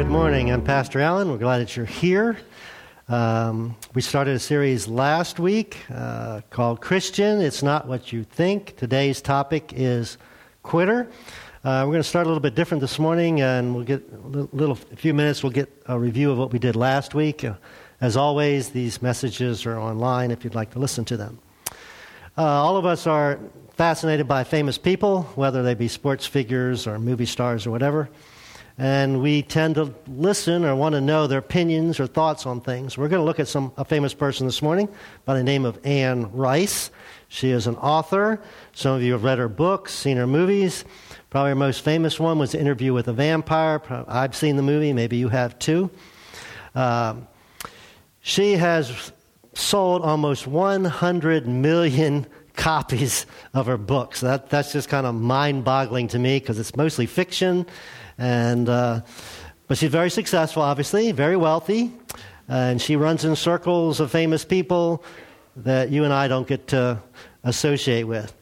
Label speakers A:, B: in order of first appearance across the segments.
A: Good morning. I'm Pastor Allen. We're glad that you're here. Um, we started a series last week uh, called Christian. It's not what you think. Today's topic is quitter. Uh, we're going to start a little bit different this morning, and we'll get a little, little a few minutes. We'll get a review of what we did last week. Uh, as always, these messages are online if you'd like to listen to them. Uh, all of us are fascinated by famous people, whether they be sports figures or movie stars or whatever and we tend to listen or want to know their opinions or thoughts on things. We're going to look at some a famous person this morning by the name of Anne Rice. She is an author. Some of you have read her books, seen her movies. Probably her most famous one was Interview with a Vampire. I've seen the movie. Maybe you have too. Um, she has sold almost 100 million copies of her books. That, that's just kind of mind boggling to me because it's mostly fiction and, uh, but she's very successful, obviously, very wealthy. And she runs in circles of famous people that you and I don't get to associate with.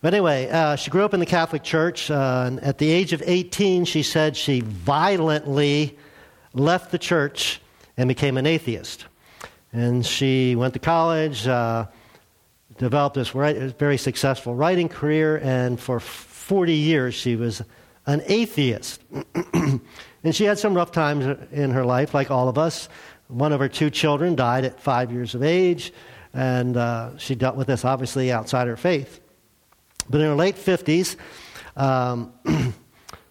A: But anyway, uh, she grew up in the Catholic Church. Uh, and at the age of 18, she said she violently left the church and became an atheist. And she went to college, uh, developed this very successful writing career, and for 40 years she was an atheist. and she had some rough times in her life, like all of us. One of her two children died at five years of age, and uh, she dealt with this obviously outside her faith. But in her late 50s, um,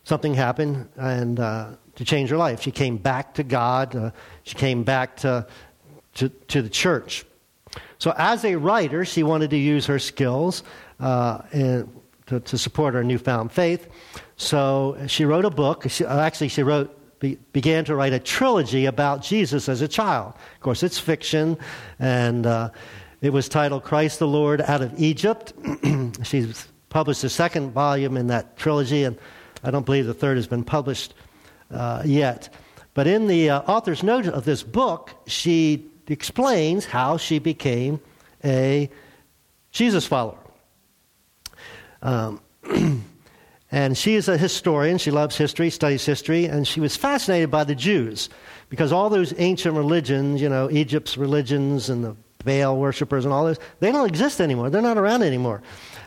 A: something happened and uh, to change her life. She came back to God, uh, she came back to, to, to, the church. So, as a writer, she wanted to use her skills uh, in, to, to support her newfound faith. So she wrote a book. She, uh, actually, she wrote be, began to write a trilogy about Jesus as a child. Of course, it's fiction, and uh, it was titled Christ the Lord Out of Egypt. She's published the second volume in that trilogy, and I don't believe the third has been published uh, yet. But in the uh, author's note of this book, she explains how she became a Jesus follower. Um, And she is a historian. She loves history, studies history, and she was fascinated by the Jews because all those ancient religions, you know, Egypt's religions and the Baal worshippers and all this, they don't exist anymore. They're not around anymore.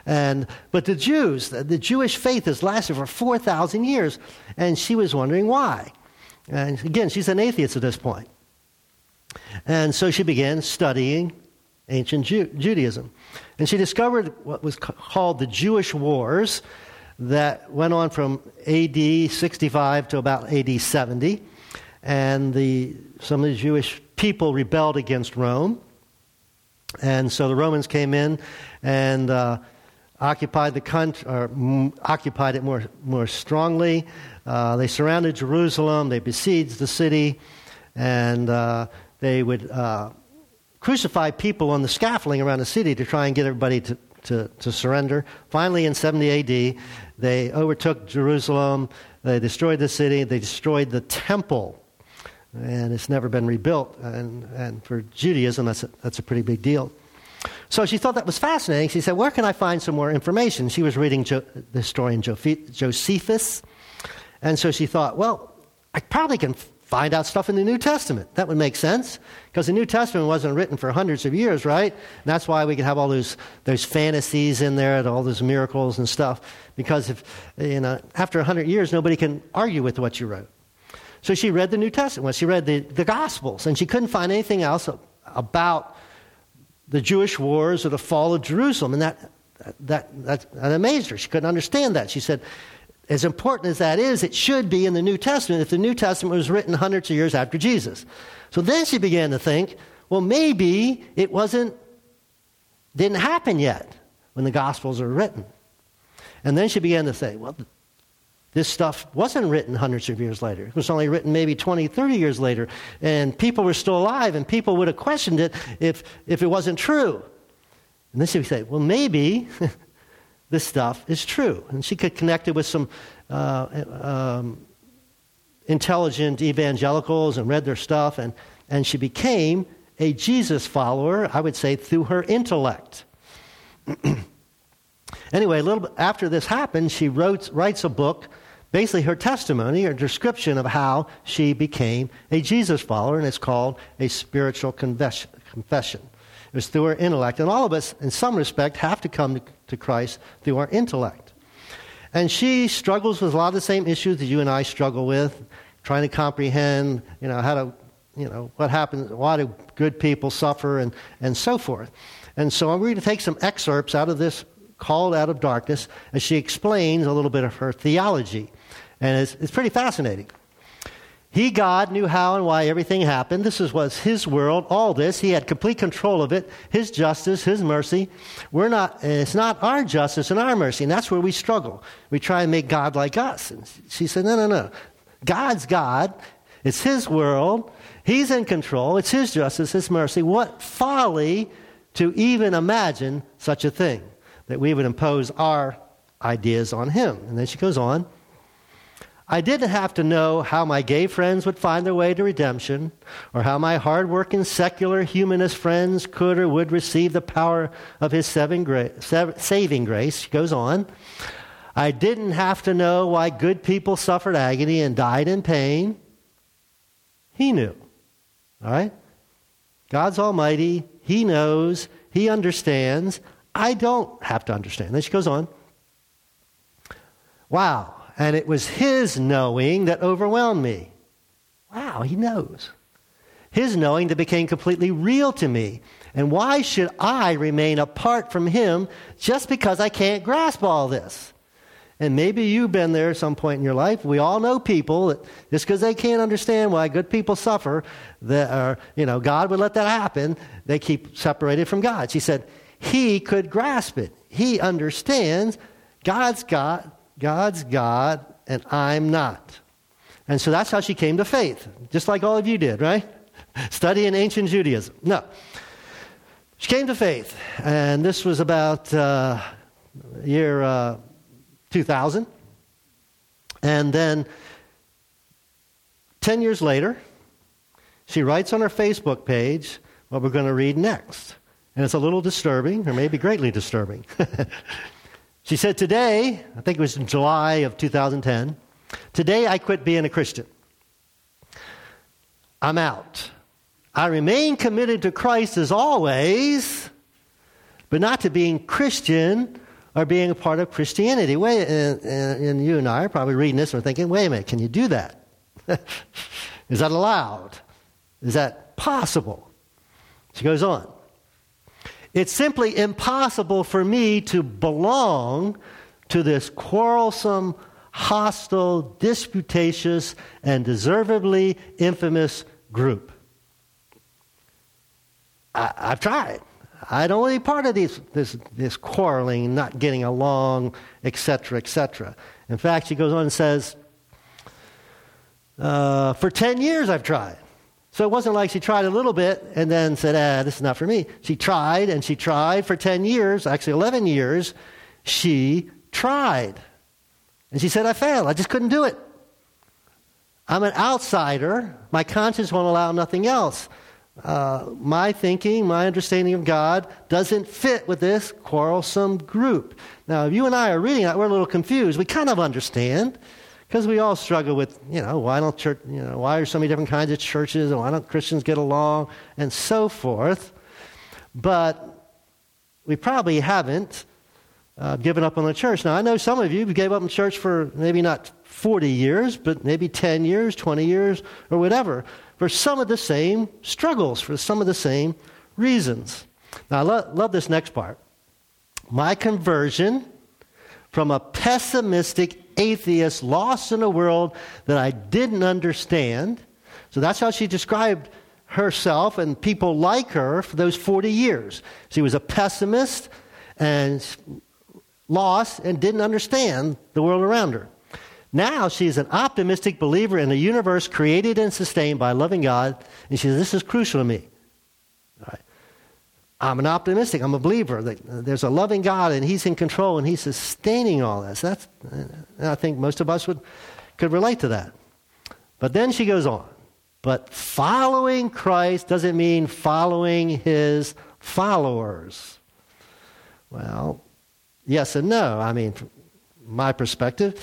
A: And, but the Jews, the, Jewish faith has lasted for 4,000 years, and she was wondering why. And again, she's an atheist at this point. And so she began studying ancient Ju- Judaism. And she discovered what was called the Jewish Wars that went on from AD 65 to about AD 70. And the, some of the Jewish people rebelled against Rome. And so the Romans came in and uh, occupied the country, or m- occupied it more, more strongly. Uh, they surrounded Jerusalem, they besieged the city, and uh, they would uh, crucify people on the scaffolding around the city to try and get everybody to, to, to surrender. Finally, in 70 AD, they overtook Jerusalem, they destroyed the city, they destroyed the temple, and it's never been rebuilt. And, and for Judaism, that's a, that's a pretty big deal. So she thought that was fascinating. She said, Where can I find some more information? She was reading jo- the historian Josephus. And so she thought, Well, I probably can find out stuff in the New Testament. That would make sense because the New Testament wasn't written for hundreds of years, right? And that's why we can have all those, those fantasies in there and all those miracles and stuff because if, you know, after 100 years, nobody can argue with what you wrote. So she read the New Testament. Well, she read the, the Gospels, and she couldn't find anything else about the Jewish wars or the fall of Jerusalem. And that, that, that, that amazed her. She couldn't understand that. She said, as important as that is, it should be in the New Testament if the New Testament was written hundreds of years after Jesus. So then she began to think, well, maybe it wasn't, didn't happen yet when the Gospels are written. And then she began to say, well, this stuff wasn't written hundreds of years later. It was only written maybe 20, 30 years later. And people were still alive, and people would have questioned it if, if it wasn't true. And then she would say, well, maybe this stuff is true. And she could connect it with some uh, um, intelligent evangelicals and read their stuff, and, and she became a Jesus follower, I would say, through her intellect. anyway, a little bit after this happened, she wrote, writes a book basically her testimony or description of how she became a Jesus follower, and it's called a spiritual confession. Was through our intellect. And all of us, in some respect, have to come to Christ through our intellect. And she struggles with a lot of the same issues that you and I struggle with, trying to comprehend, you know, how to, you know, what happens, why do good people suffer, and, and so forth. And so I'm going to take some excerpts out of this called out of darkness as she explains a little bit of her theology. And it's, it's pretty fascinating. He, God, knew how and why everything happened. This was his world, all this. He had complete control of it, his justice, his mercy. We're not, it's not our justice and our mercy, and that's where we struggle. We try and make God like us. And she said, no, no, no. God's God. It's his world. He's in control. It's his justice, his mercy. What folly to even imagine such a thing, that we would impose our ideas on him. And then she goes on. I didn't have to know how my gay friends would find their way to redemption, or how my hardworking secular humanist friends could or would receive the power of his saving grace. She goes on. I didn't have to know why good people suffered agony and died in pain. He knew. All right? God's almighty. He knows. He understands. I don't have to understand. Then she goes on. Wow. And it was his knowing that overwhelmed me. Wow, he knows. His knowing that became completely real to me. And why should I remain apart from him just because I can't grasp all this? And maybe you've been there at some point in your life. We all know people that just because they can't understand why good people suffer, that are, you know, God would let that happen, they keep separated from God. She said, He could grasp it. He understands God's God, God's God and I'm not. And so that's how she came to faith, just like all of you did, right? Studying ancient Judaism. No. She came to faith, and this was about uh, year uh, 2000. And then 10 years later, she writes on her Facebook page what we're going to read next. And it's a little disturbing, or maybe greatly disturbing. She said, Today, I think it was in July of 2010, today I quit being a Christian. I'm out. I remain committed to Christ as always, but not to being Christian or being a part of Christianity. Wait, and, and you and I are probably reading this and thinking, wait a minute, can you do that? Is that allowed? Is that possible? She goes on. It's simply impossible for me to belong to this quarrelsome, hostile, disputatious, and deservedly infamous group. I, have tried. I don't want to be part of these, this, this quarreling, not getting along, etc., etc. In fact, she goes on and says, uh, For 10 years I've tried. So it wasn't like she tried a little bit and then said, ah, this is not for me. She tried and she tried for 10 years, actually 11 years. She tried. And she said, I failed. I just couldn't do it. I'm an outsider. My conscience won't allow nothing else. Uh, my thinking, my understanding of God doesn't fit with this quarrelsome group. Now, if you and I are reading that, we're a little confused. We kind of understand. Because we all struggle with, you know, why don't church, you know, why are so many different kinds of churches and why don't Christians get along and so forth. But we probably haven't uh, given up on the church. Now, I know some of you gave up on church for maybe not 40 years, but maybe 10 years, 20 years, or whatever, for some of the same struggles, for some of the same reasons. Now, I lo- love this next part. My conversion from a pessimistic atheist, lost in a world that I didn't understand. So that's how she described herself and people like her for those 40 years. She was a pessimist and lost and didn't understand the world around her. Now she's an optimistic believer in a universe created and sustained by loving God, and she says, This is crucial to me. I'm an optimistic. I'm a believer. Uh, there's a loving God, and He's in control, and He's sustaining all this. That's, uh, I think most of us would, could relate to that. But then she goes on. But following Christ doesn't mean following His followers. Well, yes and no. I mean, from my perspective,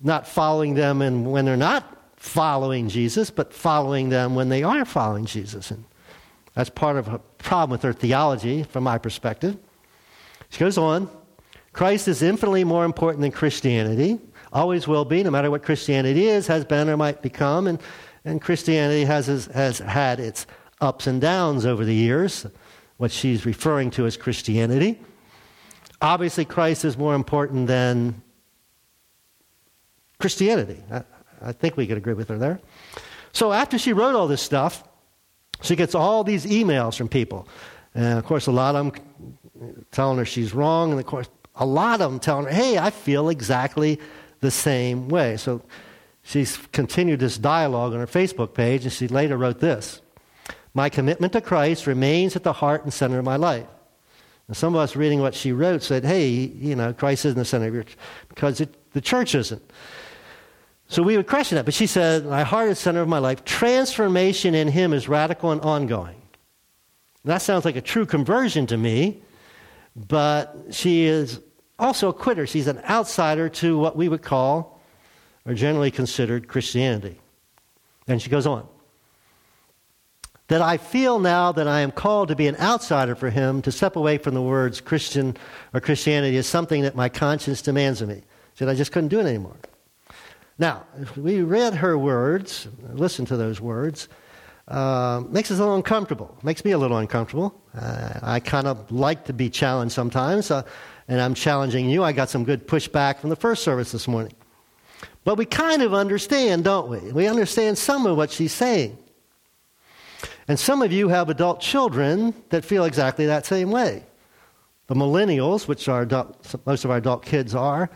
A: not following them and when they're not following Jesus, but following them when they are following Jesus. And that's part of a problem with her theology, from my perspective. She goes on Christ is infinitely more important than Christianity, always will be, no matter what Christianity is, has been, or might become. And, and Christianity has, has had its ups and downs over the years, what she's referring to as Christianity. Obviously, Christ is more important than Christianity. I, I think we could agree with her there. So after she wrote all this stuff, she gets all these emails from people. And of course, a lot of them telling her she's wrong. And of course, a lot of them telling her, hey, I feel exactly the same way. So she's continued this dialogue on her Facebook page, and she later wrote this My commitment to Christ remains at the heart and center of my life. And some of us reading what she wrote said, hey, you know, Christ isn't the center of your because it, the church isn't. So we would question that. But she said, my heart is center of my life. Transformation in him is radical and ongoing. That sounds like a true conversion to me, but she is also a quitter. She's an outsider to what we would call, or generally considered, Christianity. And she goes on that I feel now that I am called to be an outsider for him, to step away from the words Christian or Christianity is something that my conscience demands of me. Said I just couldn't do it anymore. Now, if we read her words, listen to those words, uh, makes us a little uncomfortable. Makes me a little uncomfortable. Uh, I kind of like to be challenged sometimes, uh, and I'm challenging you. I got some good pushback from the first service this morning. But we kind of understand, don't we? We understand some of what she's saying. And some of you have adult children that feel exactly that same way. The millennials, which are adult, most of our adult kids are,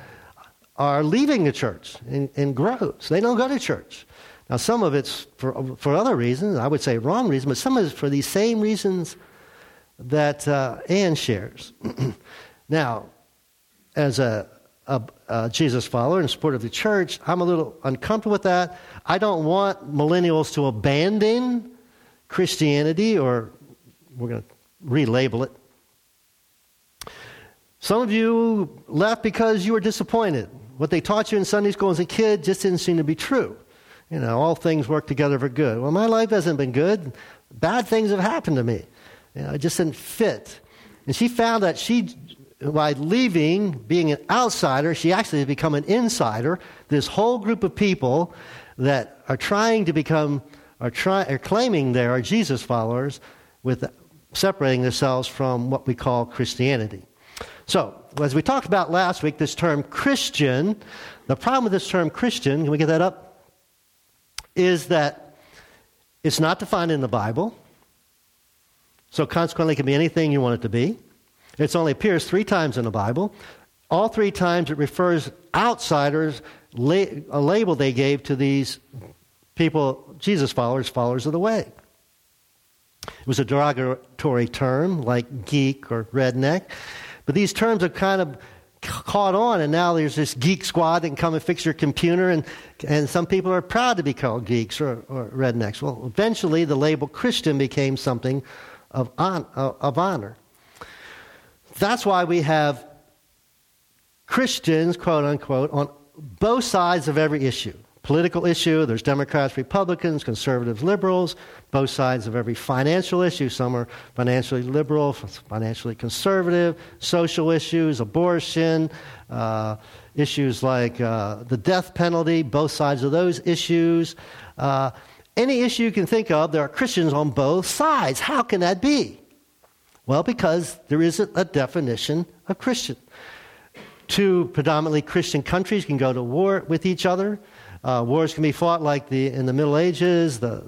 A: are leaving the church in, in. They don't go to church. Now, some of it's for, for other reasons, I would say wrong reasons, but some of it's for these same reasons that uh, Anne shares. now, as a, a, a, Jesus follower and supporter of the church, I'm a little uncomfortable with that. I don't want millennials to abandon Christianity, or we're going to relabel it. Some of you left because you were disappointed. What they taught you in Sunday school as a kid just didn't seem to be true. You know, all things work together for good. Well, my life hasn't been good. Bad things have happened to me. You know, it just didn't fit. And she found that she, by leaving, being an outsider, she actually has become an insider. This whole group of people that are trying to become are, try, are claiming they are Jesus followers with separating themselves from what we call Christianity. So, as we talked about last week, this term Christian, the problem with this term Christian, can we get that up? Is that it's not defined in the Bible. So, consequently, it can be anything you want it to be. It only appears three times in the Bible. All three times it refers outsiders, a label they gave to these people, Jesus followers, followers of the way. It was a derogatory term like geek or redneck. But these terms have kind of caught on, and now there's this geek squad that can come and fix your computer, and, and some people are proud to be called geeks or, or rednecks. Well, eventually the label Christian became something of, on, uh, of honor. That's why we have Christians, quote unquote, on both sides of every issue political issue. There's Democrats, Republicans, conservatives, liberals, both sides of every financial issue. Some are financially liberal, financially conservative, social issues, abortion, uh, issues like uh, the death penalty, both sides of those issues. Uh, any issue you can think of, there are Christians on both sides. How can that be? Well, because there isn't a definition of Christian. Two predominantly Christian countries can go to war with each other. Uh, wars can be fought like the, in the Middle Ages, the,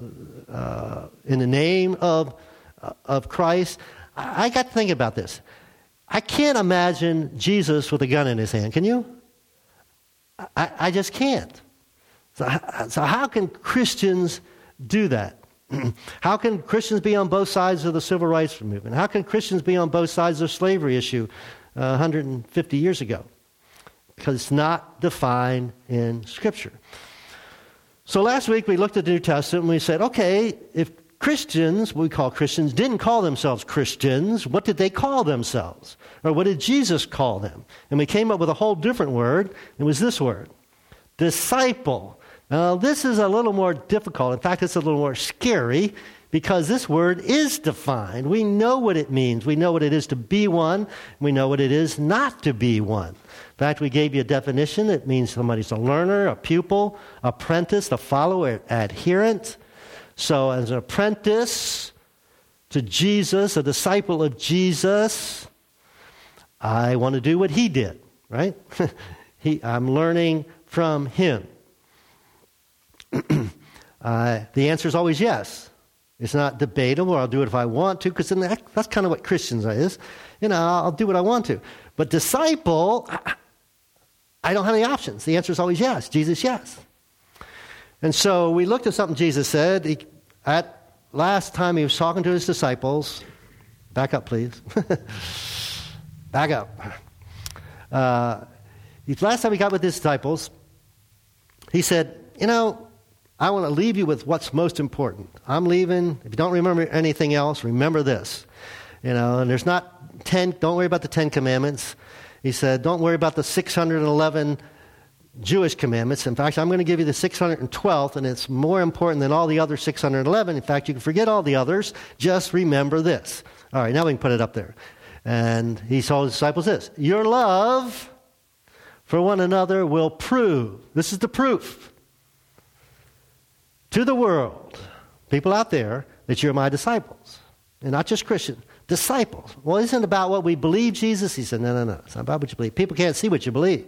A: uh, in the name of, uh, of Christ. I, I got to think about this. I can't imagine Jesus with a gun in his hand. Can you? I, I just can't. So, so, how can Christians do that? how can Christians be on both sides of the civil rights movement? How can Christians be on both sides of the slavery issue uh, 150 years ago? Because it's not defined in Scripture. So last week we looked at the New Testament and we said, okay, if Christians, what we call Christians, didn't call themselves Christians, what did they call themselves? Or what did Jesus call them? And we came up with a whole different word. It was this word disciple. Now, this is a little more difficult. In fact, it's a little more scary because this word is defined. We know what it means. We know what it is to be one. We know what it is not to be one. In fact, we gave you a definition. It means somebody's a learner, a pupil, apprentice, a follower, adherent. So, as an apprentice to Jesus, a disciple of Jesus, I want to do what he did, right? he, I'm learning from him. uh, the answer is always yes. It's not debatable. I'll do it if I want to, because that, that's kind of what Christians are. is. You know, I'll do what I want to. But disciple, I don't have any options. The answer is always yes. Jesus, yes. And so we looked at something Jesus said. He, at last time he was talking to his disciples. Back up, please. Back up. Uh, last time he got with his disciples, he said, You know, I want to leave you with what's most important. I'm leaving. If you don't remember anything else, remember this. You know, and there's not 10, don't worry about the 10 commandments. He said, don't worry about the 611 Jewish commandments. In fact, I'm going to give you the 612th, and it's more important than all the other 611. In fact, you can forget all the others. Just remember this. All right, now we can put it up there. And he told his disciples this Your love for one another will prove. This is the proof to the world, people out there, that you're my disciples. And not just Christians, disciples. Well, isn't it about what we believe, Jesus? He said, no, no, no. It's not about what you believe. People can't see what you believe.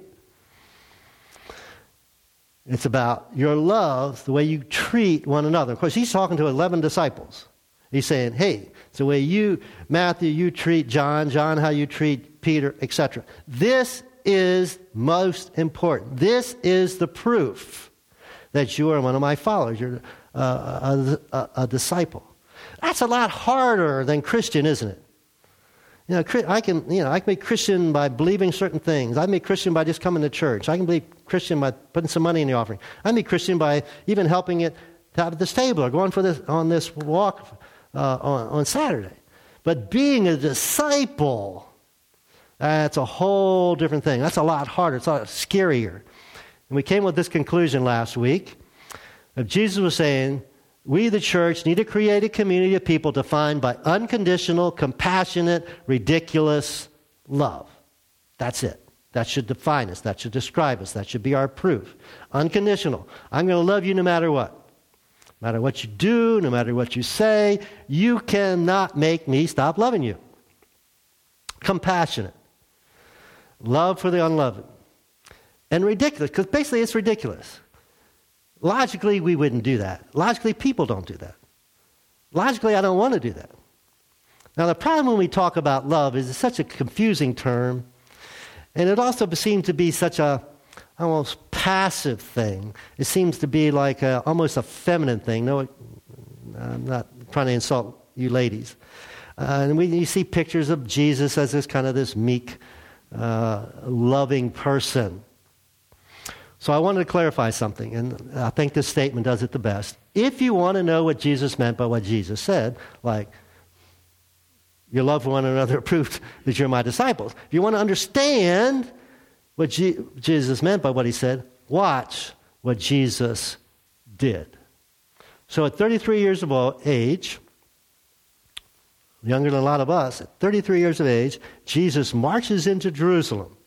A: It's about your love, the way you treat one another. Of course, he's talking to 11 disciples. He's saying, hey, it's the way you, Matthew, you treat John, John, how you treat Peter, etc. This is most important. This is the proof that you are one of my followers. You're uh, a, a, a, disciple. That's a lot harder than Christian, isn't it? You know, I can, you know, I can be Christian by believing certain things. I can be Christian by just coming to church. I can be Christian by putting some money in the offering. I can be Christian by even helping it out at this table or going for this, on this walk uh, on, on Saturday. But being a disciple, that's a whole different thing. That's a lot harder. It's a lot scarier. And we came with this conclusion last week. That Jesus was saying, we, the church, need to create a community of people defined by unconditional, compassionate, ridiculous love. That's it. That should define us. That should describe us. That should be our proof. Unconditional. I'm going to love you no matter what. No matter what you do, no matter what you say, you cannot make me stop loving you. Compassionate. Love for the unloving and ridiculous, because basically it's ridiculous. Logically, we wouldn't do that. Logically, people don't do that. Logically, I don't want to do that. Now, the problem when we talk about love is it's such a confusing term, and it also seems to be such a almost passive thing. It seems to be like a, almost a feminine thing. No, I'm not trying to insult you ladies. Uh, and we, you see pictures of Jesus as this kind of this meek, uh, loving person. So I wanted to clarify something, and I think this statement does it the best. If you want to know what Jesus meant by what Jesus said, like, you love one another proved that you're my disciples. If you want to understand what G- Jesus meant by what he said, watch what Jesus did. So at 33 years of age, younger than a lot of us, at 33 years of age, Jesus marches into Jerusalem.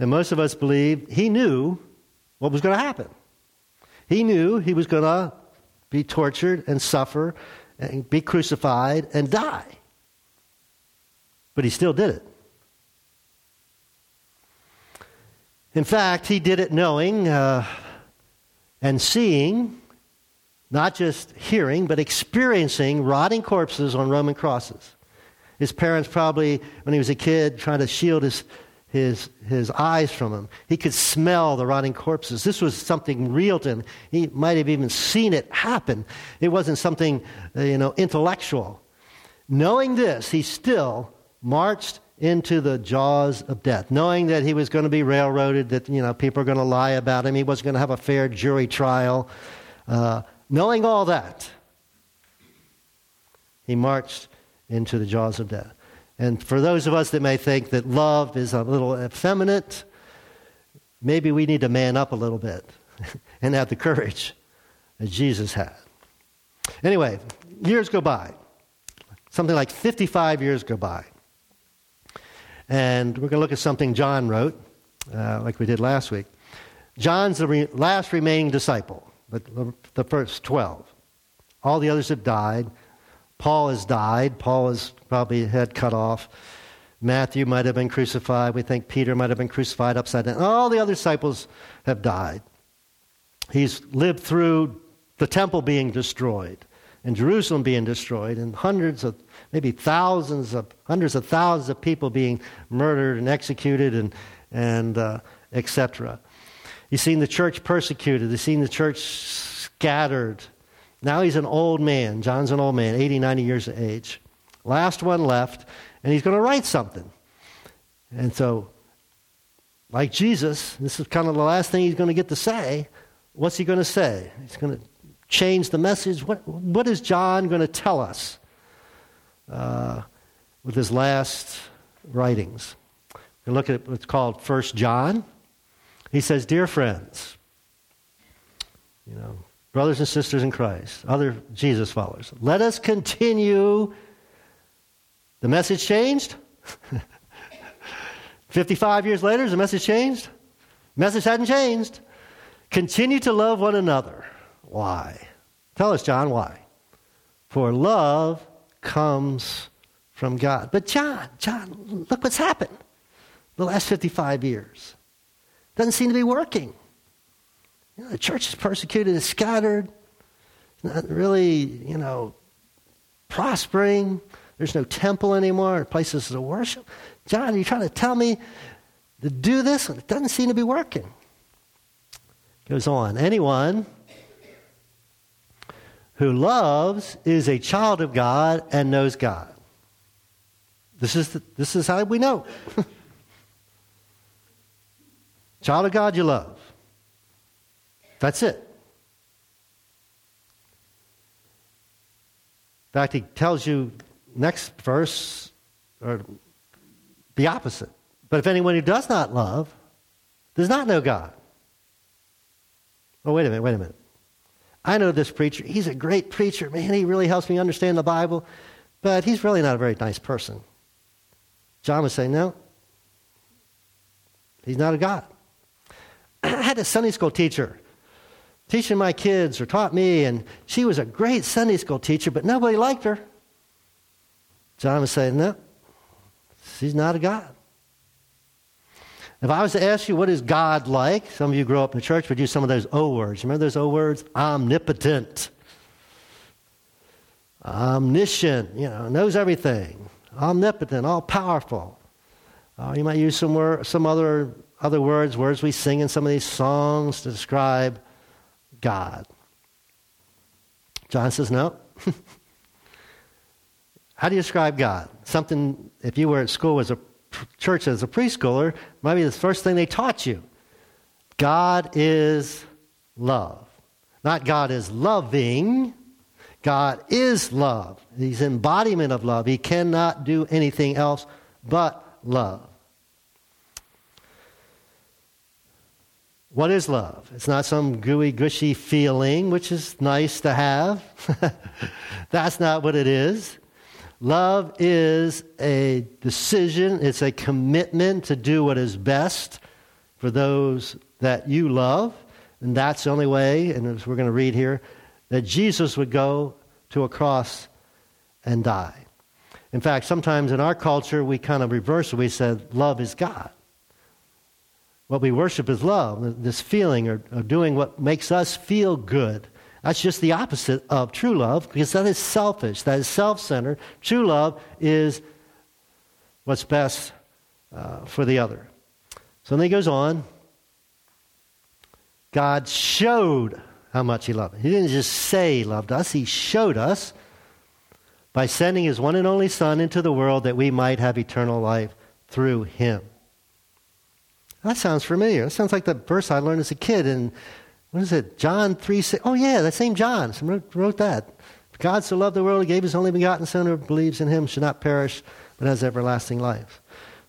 A: And most of us believe he knew what was going to happen. He knew he was going to be tortured and suffer and be crucified and die. But he still did it. In fact, he did it knowing uh, and seeing, not just hearing, but experiencing rotting corpses on Roman crosses. His parents probably, when he was a kid, trying to shield his his, his eyes from him. He could smell the rotting corpses. This was something real to him. He might have even seen it happen. It wasn't something, uh, you know, intellectual. Knowing this, he still marched into the jaws of death, knowing that he was going to be railroaded, that, you know, people are going to lie about him, he wasn't going to have a fair jury trial. Uh, knowing all that, he marched into the jaws of death. And for those of us that may think that love is a little effeminate, maybe we need to man up a little bit and have the courage that Jesus had. Anyway, years go by. Something like 55 years go by. And we're going to look at something John wrote, uh, like we did last week. John's the re- last remaining disciple, but the first 12. All the others have died. Paul has died. Paul has probably head cut off. Matthew might have been crucified. We think Peter might have been crucified upside down. All the other disciples have died. He's lived through the temple being destroyed and Jerusalem being destroyed and hundreds of, maybe thousands of, hundreds of thousands of people being murdered and executed and, and uh, etc. He's seen the church persecuted. He's seen the church scattered. Now he's an old man. John's an old man, 80, 90 years of age. Last one left and he's going to write something. And so, like Jesus, this is kind of the last thing he's going to get to say. What's he going to say? He's going to change the message. What, what is John going to tell us uh, with his last writings? We look at what's called First John. He says, "Dear friends, you know, brothers and sisters in Christ, other Jesus followers, let us continue the message changed? 55 years later, has the message changed? Message hadn't changed. Continue to love one another. Why? Tell us, John, why? For love comes from God. But John, John, look what's happened the last 55 years. Doesn't seem to be working. You know, the church is persecuted, is scattered, not really, you know, prospering. There's no temple anymore, places to worship. John, are you trying to tell me to do this? It doesn't seem to be working. Goes on. Anyone who loves is a child of God and knows God. This is, the, this is how we know. child of God you love. That's it. In fact, he tells you next verse, or the opposite. But if anyone who does not love does not know God. Oh, wait a minute, wait a minute. I know this preacher. He's a great preacher. Man, he really helps me understand the Bible, but he's really not a very nice person. John would say, no, he's not a God. I had a Sunday school teacher teaching my kids or taught me, and she was a great Sunday school teacher, but nobody liked her. John was saying, no, she's not a God. If I was to ask you, what is God like? Some of you grew up in the church would use some of those O words. Remember those O words? Omnipotent, omniscient, you know, knows everything, omnipotent, all powerful. Uh, you might use some, word, some other, other words, words we sing in some of these songs to describe God. John says, no. How do you describe God? Something, if you were at school as a church as a preschooler, might be the first thing they taught you God is love. Not God is loving, God is love. He's embodiment of love. He cannot do anything else but love. What is love? It's not some gooey, gushy feeling, which is nice to have. That's not what it is. Love is a decision, it's a commitment to do what is best for those that you love. And that's the only way, and as we're going to read here, that Jesus would go to a cross and die. In fact, sometimes in our culture, we kind of reverse it. We said, love is God. What we worship is love, this feeling of doing what makes us feel good. That's just the opposite of true love because that is selfish, that is self centered. True love is what's best uh, for the other. So then he goes on. God showed how much he loved. He didn't just say he loved us, he showed us by sending his one and only Son into the world that we might have eternal life through him. That sounds familiar. That sounds like the verse I learned as a kid in what is it? John 3 6. Oh, yeah, that same John. Wrote, wrote that. God so loved the world, he gave his only begotten Son who believes in him should not perish, but has everlasting life.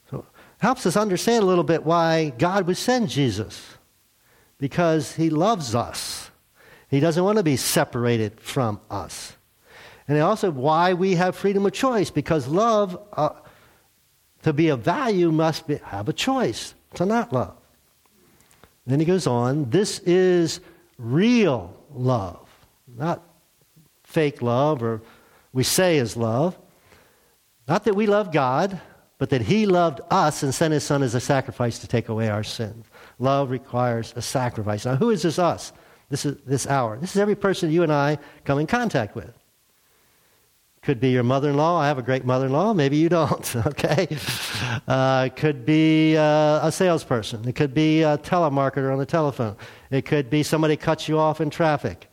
A: So it helps us understand a little bit why God would send Jesus. Because he loves us. He doesn't want to be separated from us. And also why we have freedom of choice, because love, uh, to be of value, must be, have a choice to not love. Then he goes on, this is real love, not fake love or we say is love. Not that we love God, but that He loved us and sent His Son as a sacrifice to take away our sins. Love requires a sacrifice. Now, who is this us? This is this hour. This is every person you and I come in contact with. Could be your mother in law. I have a great mother in law. Maybe you don't, okay? Uh, could be uh, a salesperson. It could be a telemarketer on the telephone. It could be somebody cuts you off in traffic.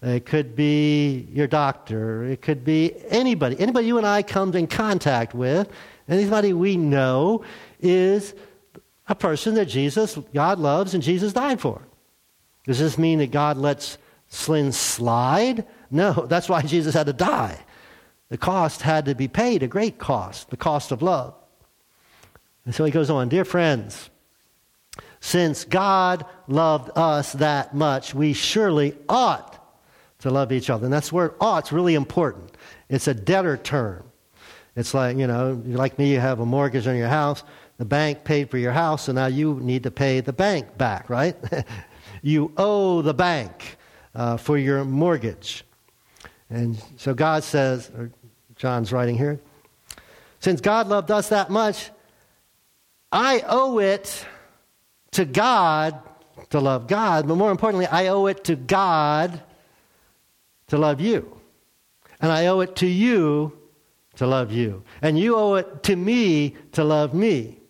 A: It could be your doctor. It could be anybody. Anybody you and I come in contact with, anybody we know, is a person that Jesus, God loves and Jesus died for. Does this mean that God lets sin slide? No, that's why Jesus had to die. The cost had to be paid, a great cost, the cost of love. And so he goes on Dear friends, since God loved us that much, we surely ought to love each other. And that's where ought's really important. It's a debtor term. It's like, you know, like me, you have a mortgage on your house. The bank paid for your house, so now you need to pay the bank back, right? you owe the bank uh, for your mortgage. And so God says, John's writing here, since God loved us that much, I owe it to God to love God, but more importantly, I owe it to God to love you. And I owe it to you to love you. And you owe it to me to love me,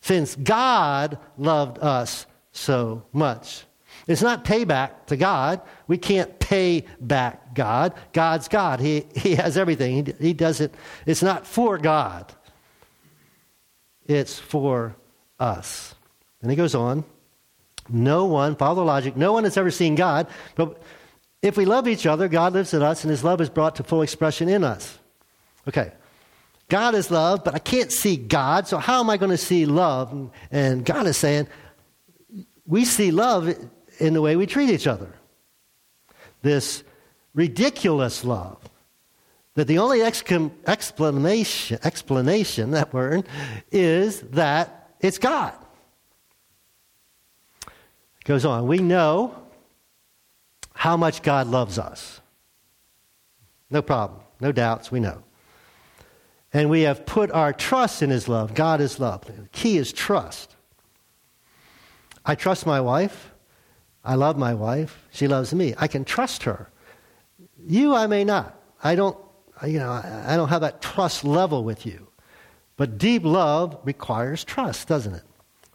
A: since God loved us so much. It's not payback to God. We can't pay back God. God's God. He, he has everything. He, he does it. It's not for God, it's for us. And he goes on. No one, follow the logic, no one has ever seen God. But if we love each other, God lives in us and his love is brought to full expression in us. Okay. God is love, but I can't see God, so how am I going to see love? And God is saying, we see love in the way we treat each other. This ridiculous love. That the only explanation, explanation, that word, is that it's God. It goes on. We know how much God loves us. No problem. No doubts. We know. And we have put our trust in His love. God is love. The key is trust. I trust my wife. I love my wife. She loves me. I can trust her. You, I may not. I don't, you know, I don't have that trust level with you. But deep love requires trust, doesn't it?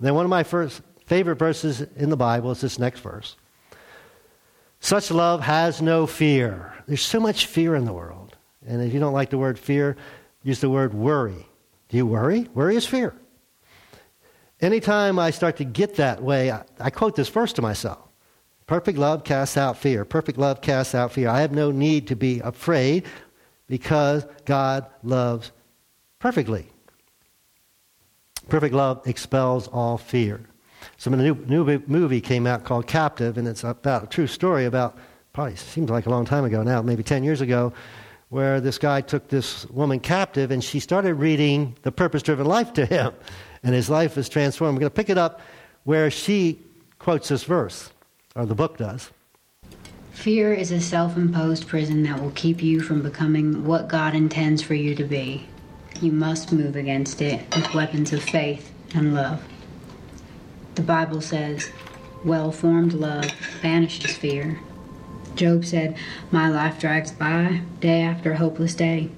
A: then one of my first favorite verses in the Bible is this next verse. Such love has no fear. There's so much fear in the world. And if you don't like the word fear, use the word worry. Do you worry? Worry is fear. Anytime I start to get that way, I, I quote this verse to myself Perfect love casts out fear. Perfect love casts out fear. I have no need to be afraid because God loves perfectly. Perfect love expels all fear. So, a new, new movie came out called Captive, and it's about a true story about, probably seems like a long time ago now, maybe 10 years ago, where this guy took this woman captive and she started reading The Purpose Driven Life to him, and his life was transformed. I'm going to pick it up where she quotes this verse or the book does.
B: Fear is a self imposed prison that will keep you from becoming what God intends for you to be. You must move against it with weapons of faith and love. The Bible says, well formed love banishes fear. Job said, My life drags by day after hopeless day,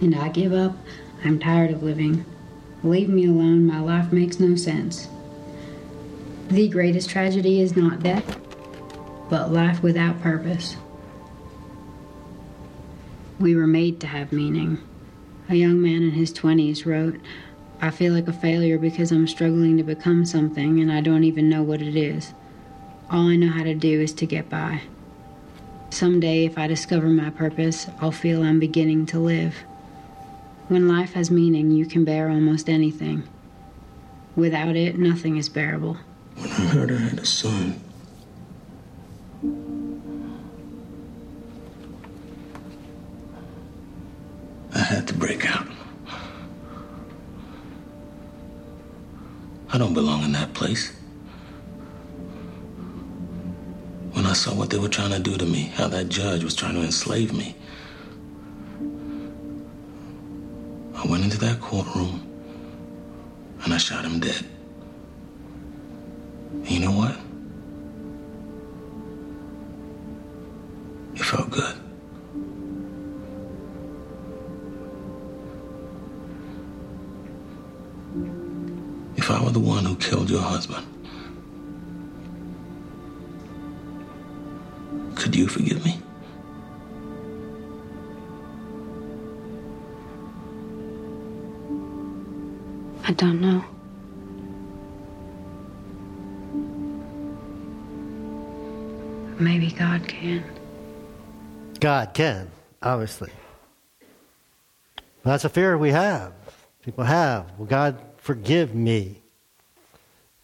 B: and I give up. I'm tired of living. Leave me alone, my life makes no sense. The greatest tragedy is not death, but life without purpose. We were made to have meaning. A young man in his 20s wrote, I feel like a failure because I'm struggling to become something and I don't even know what it is. All I know how to do is to get by. Someday, if I discover my purpose, I'll feel I'm beginning to live. When life has meaning, you can bear almost anything. Without it, nothing is bearable.
C: When I heard I had a son, I had to break out. I don't belong in that place. When I saw what they were trying to do to me, how that judge was trying to enslave me, I went into that courtroom and I shot him dead. You know what? It felt good. If I were the one who killed your husband, could you forgive me?
B: I don't know. Maybe God can.
A: God can, obviously. That's a fear we have. People have. Will God forgive me?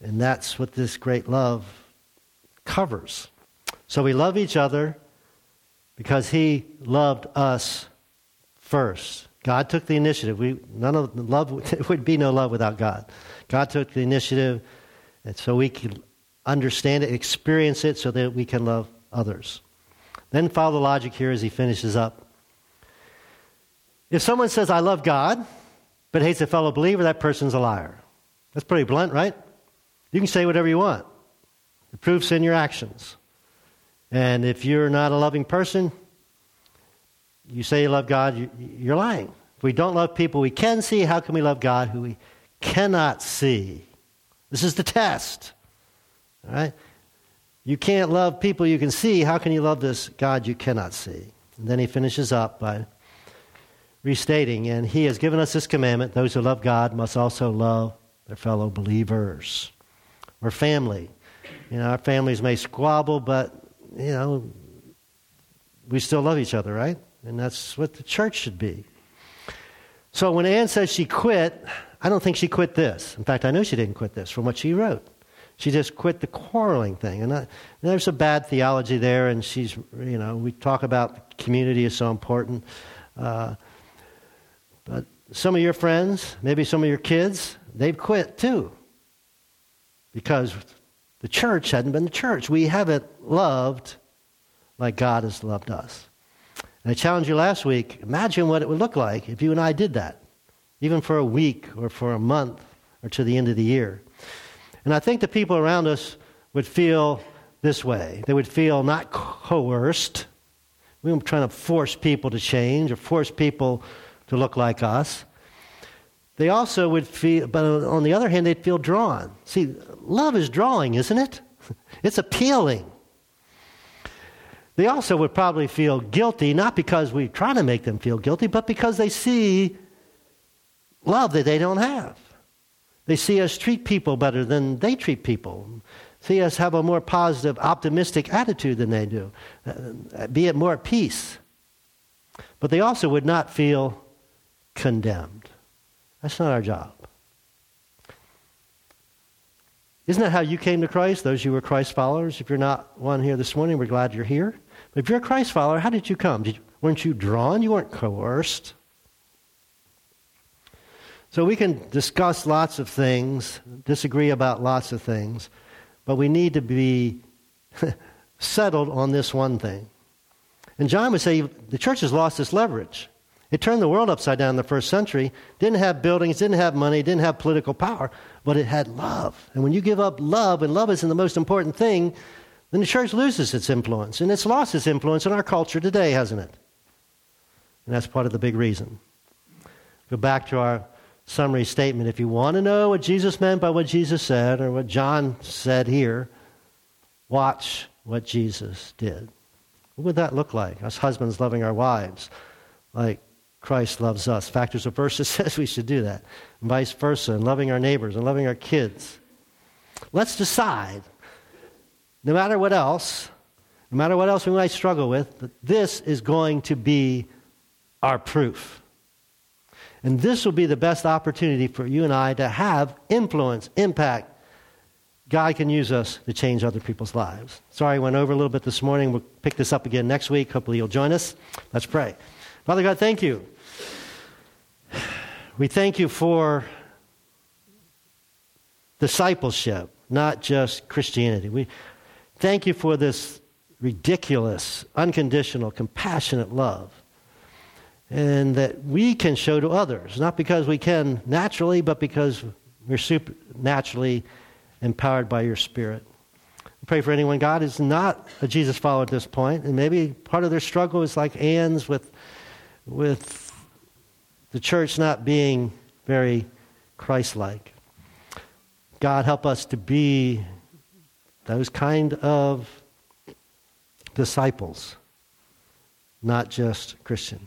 A: And that's what this great love covers. So we love each other because He loved us first. God took the initiative. We, none of love would be no love without God. God took the initiative, and so we can understand it, experience it, so that we can love others. Then follow the logic here as he finishes up. If someone says, I love God, but hates a fellow believer, that person's a liar. That's pretty blunt, right? You can say whatever you want. The proof's in your actions. And if you're not a loving person, you say you love God, you're lying. If we don't love people we can see, how can we love God who we cannot see? This is the test. All right? You can't love people you can see. How can you love this God you cannot see? And then he finishes up by restating, and he has given us this commandment those who love God must also love their fellow believers. We're family. You know, our families may squabble, but, you know, we still love each other, right? And that's what the church should be. So when Anne says she quit, I don't think she quit this. In fact, I know she didn't quit this from what she wrote. She just quit the quarreling thing. And, I, there's a bad theology there, and she's, you know, we talk about community is so important. Uh, but some of your friends, maybe some of your kids, they've quit too. Because the church hadn't been the church. We haven't loved like God has loved us. And I challenged you last week imagine what it would look like if you and I did that, even for a week or for a month or to the end of the year. And I think the people around us would feel this way. They would feel not coerced. We weren't trying to force people to change or force people to look like us. They also would feel, but on the other hand, they'd feel drawn. See, love is drawing, isn't it? It's appealing. They also would probably feel guilty, not because we try to make them feel guilty, but because they see love that they don't have. They see us treat people better than they treat people. See us have a more positive, optimistic attitude than they do, uh, be at more peace. But they also would not feel condemned. That's not our job. Isn't that how you came to Christ? Those you who were Christ followers. If you're not one here this morning, we're glad you're here. But if you're a Christ follower, how did you come? Did you, weren't you drawn? You weren't coerced. So we can discuss lots of things, disagree about lots of things, but we need to be settled on this one thing. And John would say the church has lost its leverage. It turned the world upside down in the first century. Didn't have buildings, didn't have money, didn't have political power, but it had love. And when you give up love, and love isn't the most important thing, then the church loses its influence. And it's lost its influence in our culture today, hasn't it? And that's part of the big reason. Go back to our summary statement. If you want to know what Jesus meant by what Jesus said or what John said here, watch what Jesus did. What would that look like? Us husbands loving our wives like Christ loves us. Factors of verses says we should do that. And vice versa, and loving our neighbors and loving our kids. Let's decide, no matter what else, no matter what else we might struggle with, that this is going to be our proof. And this will be the best opportunity for you and I to have influence, impact. God can use us to change other people's lives. Sorry, I went over a little bit this morning. We'll pick this up again next week. Hopefully, you'll join us. Let's pray. Father God, thank you. We thank you for discipleship, not just Christianity. We thank you for this ridiculous, unconditional, compassionate love. And that we can show to others, not because we can naturally, but because we're supernaturally empowered by your Spirit. Pray for anyone, God, is not a Jesus follower at this point, and maybe part of their struggle is like Anne's with, with the church not being very Christ like. God, help us to be those kind of disciples, not just Christian.